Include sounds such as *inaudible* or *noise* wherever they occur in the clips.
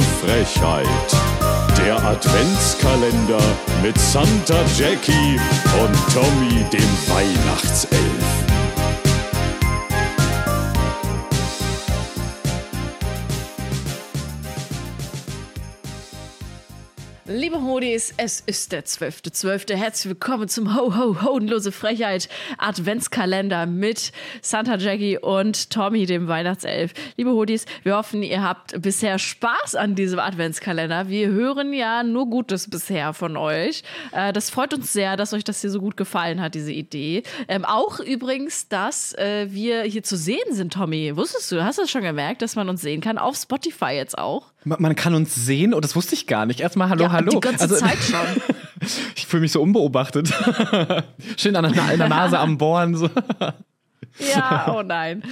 Frechheit. Der Adventskalender mit Santa Jackie und Tommy dem Weihnachtself. Liebe Hodis, es ist der 12.12. .12. Herzlich willkommen zum Ho Ho Hodenlose Frechheit Adventskalender mit Santa Jackie und Tommy, dem Weihnachtself. Liebe Hodis, wir hoffen, ihr habt bisher Spaß an diesem Adventskalender. Wir hören ja nur Gutes bisher von euch. Äh, das freut uns sehr, dass euch das hier so gut gefallen hat, diese Idee. Ähm, auch übrigens, dass äh, wir hier zu sehen sind, Tommy. Wusstest du, hast du das schon gemerkt, dass man uns sehen kann? Auf Spotify jetzt auch. Man kann uns sehen, und oh, das wusste ich gar nicht. Erstmal hallo, ja, hallo. Ganze also, Zeit *laughs* schon. ich fühle mich so unbeobachtet. *laughs* Schön an der Nase am Bohren. So. ja, oh nein.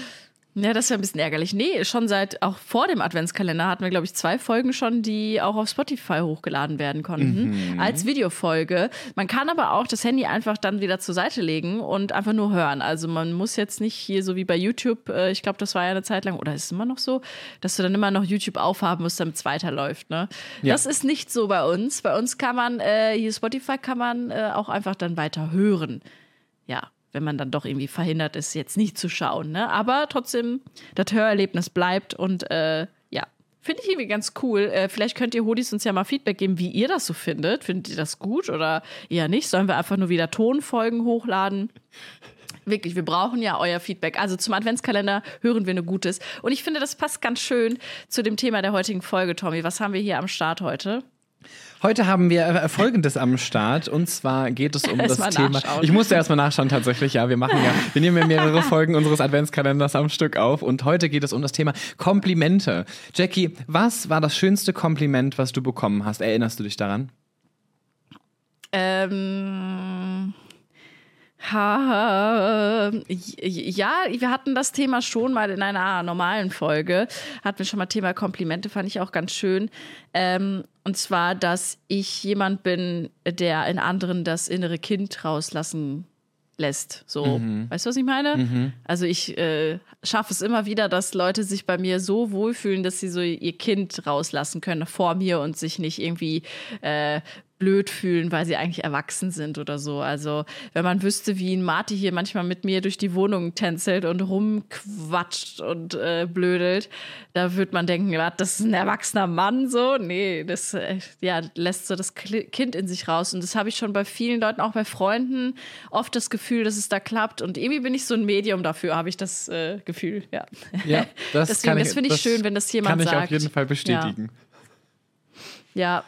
Ja, das ist ja ein bisschen ärgerlich. Nee, schon seit auch vor dem Adventskalender hatten wir, glaube ich, zwei Folgen schon, die auch auf Spotify hochgeladen werden konnten. Mhm. Als Videofolge. Man kann aber auch das Handy einfach dann wieder zur Seite legen und einfach nur hören. Also man muss jetzt nicht hier so wie bei YouTube, äh, ich glaube, das war ja eine Zeit lang, oder ist es immer noch so, dass du dann immer noch YouTube aufhaben musst, damit es weiterläuft. Ne? Ja. Das ist nicht so bei uns. Bei uns kann man, äh, hier Spotify kann man äh, auch einfach dann weiter hören. Ja, wenn man dann doch irgendwie verhindert ist, jetzt nicht zu schauen. Ne? Aber trotzdem, das Hörerlebnis bleibt und äh, ja, finde ich irgendwie ganz cool. Äh, vielleicht könnt ihr Hodis uns ja mal Feedback geben, wie ihr das so findet. Findet ihr das gut oder eher nicht? Sollen wir einfach nur wieder Tonfolgen hochladen? Wirklich, wir brauchen ja euer Feedback. Also zum Adventskalender hören wir nur Gutes. Und ich finde, das passt ganz schön zu dem Thema der heutigen Folge, Tommy. Was haben wir hier am Start heute? Heute haben wir äh, Folgendes am Start und zwar geht es um das Thema. Ich musste erstmal nachschauen tatsächlich. Ja, wir machen ja, *laughs* wir nehmen ja mehrere Folgen unseres Adventskalenders am Stück auf und heute geht es um das Thema Komplimente. Jackie, was war das schönste Kompliment, was du bekommen hast? Erinnerst du dich daran? Ähm ja, wir hatten das Thema schon mal in einer normalen Folge. Hatten wir schon mal Thema Komplimente, fand ich auch ganz schön. Ähm, und zwar, dass ich jemand bin, der in anderen das innere Kind rauslassen lässt. So, mhm. weißt du, was ich meine? Mhm. Also ich äh, schaffe es immer wieder, dass Leute sich bei mir so wohlfühlen, dass sie so ihr Kind rauslassen können vor mir und sich nicht irgendwie äh, blöd fühlen, weil sie eigentlich erwachsen sind oder so. Also, wenn man wüsste, wie ein Marty hier manchmal mit mir durch die Wohnung tänzelt und rumquatscht und äh, blödelt, da würde man denken, das ist ein erwachsener Mann so. Nee, das äh, ja, lässt so das Kind in sich raus. Und das habe ich schon bei vielen Leuten, auch bei Freunden, oft das Gefühl, dass es da klappt. Und irgendwie bin ich so ein Medium dafür, habe ich das äh, Gefühl. Ja, ja *laughs* das, Deswegen, das finde ich schön, wenn das jemand sagt. Kann ich auf jeden Fall bestätigen. Ja, ja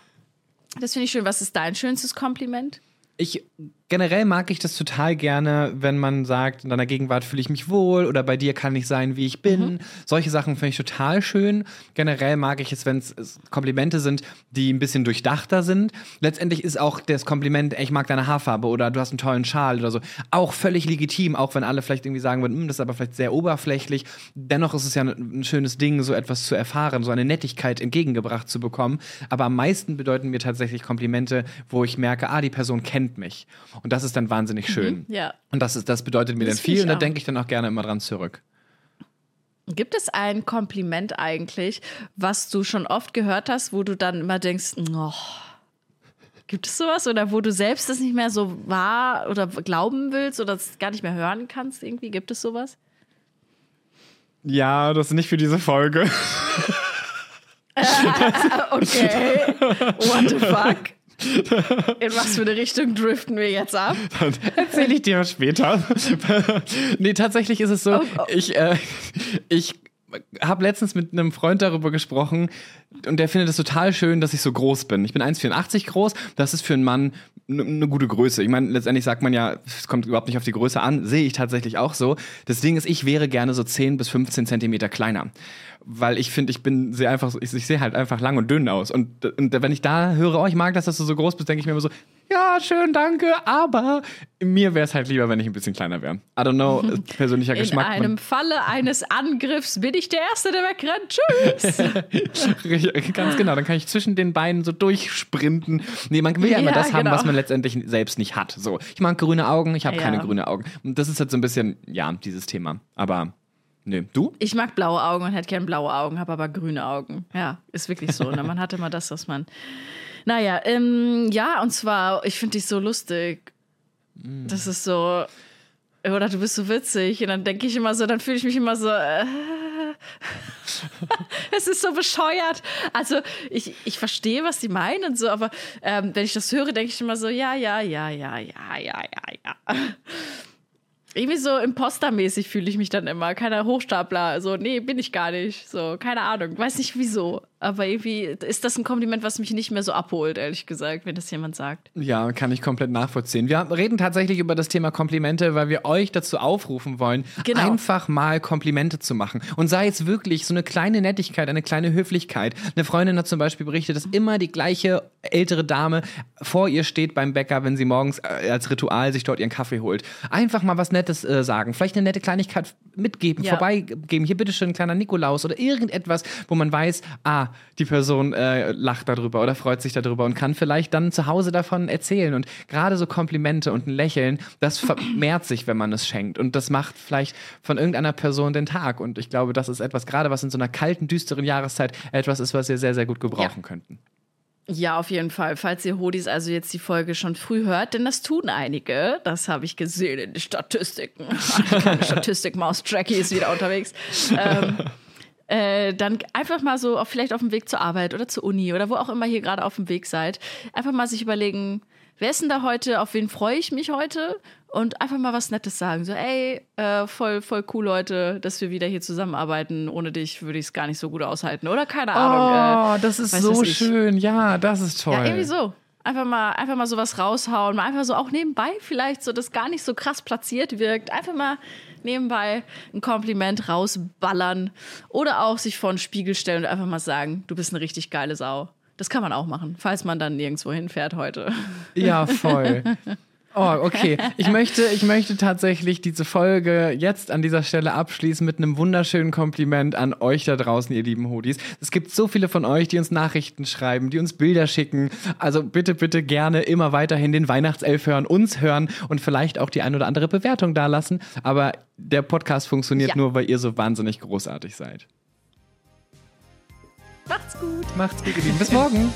das finde ich schön. Was ist dein schönstes Kompliment? Ich generell mag ich das total gerne, wenn man sagt, in deiner Gegenwart fühle ich mich wohl oder bei dir kann ich sein, wie ich bin. Mhm. Solche Sachen finde ich total schön. Generell mag ich es, wenn es Komplimente sind, die ein bisschen durchdachter sind. Letztendlich ist auch das Kompliment, ey, ich mag deine Haarfarbe oder du hast einen tollen Schal oder so, auch völlig legitim, auch wenn alle vielleicht irgendwie sagen würden, hm, das ist aber vielleicht sehr oberflächlich. Dennoch ist es ja ein schönes Ding, so etwas zu erfahren, so eine Nettigkeit entgegengebracht zu bekommen. Aber am meisten bedeuten mir tatsächlich Komplimente, wo ich merke, ah, die Person kennt mich. Und das ist dann wahnsinnig schön. Mhm, ja. Und das, ist, das bedeutet mir das dann viel und da denke ich dann auch gerne immer dran zurück. Gibt es ein Kompliment eigentlich, was du schon oft gehört hast, wo du dann immer denkst, oh, gibt es sowas? Oder wo du selbst das nicht mehr so wahr oder glauben willst oder es gar nicht mehr hören kannst irgendwie? Gibt es sowas? Ja, das ist nicht für diese Folge. *laughs* okay. What the fuck? In was für eine Richtung driften wir jetzt ab? Erzähle ich dir später. nee, tatsächlich ist es so, oh, oh. ich, äh, ich habe letztens mit einem Freund darüber gesprochen und der findet es total schön, dass ich so groß bin. Ich bin 1,84 groß. Das ist für einen Mann eine gute Größe. Ich meine, letztendlich sagt man ja, es kommt überhaupt nicht auf die Größe an. Sehe ich tatsächlich auch so. Das Ding ist, ich wäre gerne so 10 bis 15 Zentimeter kleiner weil ich finde, ich bin sehr einfach, ich, ich sehe halt einfach lang und dünn aus. Und, und wenn ich da höre, oh, ich mag das, dass du so groß bist, denke ich mir immer so, ja, schön, danke, aber mir wäre es halt lieber, wenn ich ein bisschen kleiner wäre. I don't know, *laughs* persönlicher In Geschmack. In einem Falle eines Angriffs bin ich der Erste, der wegrennt. Tschüss. *laughs* Ganz genau, dann kann ich zwischen den Beinen so durchsprinten. Nee, man will ja immer ja, das genau. haben, was man letztendlich selbst nicht hat. So, ich mag grüne Augen, ich habe ja. keine grüne Augen. Und das ist halt so ein bisschen, ja, dieses Thema. Aber Nee, du? Ich mag blaue Augen und hätte gern blaue Augen, habe aber grüne Augen. Ja, ist wirklich so. Ne? Man hat immer das, was man. Naja, ähm, ja, und zwar, ich finde dich so lustig. Das ist so. Oder du bist so witzig. Und dann denke ich immer so, dann fühle ich mich immer so. Äh, *laughs* es ist so bescheuert. Also, ich, ich verstehe, was die meinen und so, aber ähm, wenn ich das höre, denke ich immer so, ja, ja, ja, ja, ja, ja, ja, ja. Irgendwie so impostermäßig fühle ich mich dann immer. Keiner Hochstapler. So, nee, bin ich gar nicht. So, keine Ahnung. Weiß nicht wieso. Aber irgendwie ist das ein Kompliment, was mich nicht mehr so abholt, ehrlich gesagt, wenn das jemand sagt. Ja, kann ich komplett nachvollziehen. Wir reden tatsächlich über das Thema Komplimente, weil wir euch dazu aufrufen wollen, genau. einfach mal Komplimente zu machen. Und sei es wirklich so eine kleine Nettigkeit, eine kleine Höflichkeit. Eine Freundin hat zum Beispiel berichtet, dass immer die gleiche ältere Dame vor ihr steht beim Bäcker, wenn sie morgens äh, als Ritual sich dort ihren Kaffee holt. Einfach mal was Nettes äh, sagen. Vielleicht eine nette Kleinigkeit mitgeben, ja. vorbeigeben. Hier bitteschön, kleiner Nikolaus oder irgendetwas, wo man weiß, ah, die Person äh, lacht darüber oder freut sich darüber und kann vielleicht dann zu Hause davon erzählen. Und gerade so Komplimente und ein Lächeln, das vermehrt sich, wenn man es schenkt. Und das macht vielleicht von irgendeiner Person den Tag. Und ich glaube, das ist etwas, gerade was in so einer kalten, düsteren Jahreszeit etwas ist, was wir sehr, sehr gut gebrauchen ja. könnten. Ja, auf jeden Fall. Falls ihr Hodis also jetzt die Folge schon früh hört, denn das tun einige. Das habe ich gesehen in den Statistiken. *laughs* Statistik-Maus Jackie ist wieder unterwegs. ähm, äh, dann einfach mal so, auf, vielleicht auf dem Weg zur Arbeit oder zur Uni oder wo auch immer ihr gerade auf dem Weg seid, einfach mal sich überlegen, wer ist denn da heute, auf wen freue ich mich heute? Und einfach mal was Nettes sagen. So, ey, äh, voll, voll cool, Leute, dass wir wieder hier zusammenarbeiten. Ohne dich würde ich es gar nicht so gut aushalten. Oder keine Ahnung. Oh, äh, das ist so schön. Ja, das ist toll. Ja, irgendwie so. Einfach mal, einfach mal sowas raushauen. Mal einfach so auch nebenbei vielleicht, so das gar nicht so krass platziert wirkt. Einfach mal nebenbei ein Kompliment rausballern oder auch sich vor den Spiegel stellen und einfach mal sagen, du bist eine richtig geile Sau. Das kann man auch machen, falls man dann nirgendwo hinfährt heute. Ja, voll. *laughs* Oh, okay. Ich möchte, ich möchte tatsächlich diese Folge jetzt an dieser Stelle abschließen mit einem wunderschönen Kompliment an euch da draußen, ihr lieben Hodis. Es gibt so viele von euch, die uns Nachrichten schreiben, die uns Bilder schicken. Also bitte, bitte gerne immer weiterhin den Weihnachtself hören, uns hören und vielleicht auch die ein oder andere Bewertung dalassen. Aber der Podcast funktioniert ja. nur, weil ihr so wahnsinnig großartig seid. Macht's gut. Macht's gut, ihr Lieben. Bis morgen.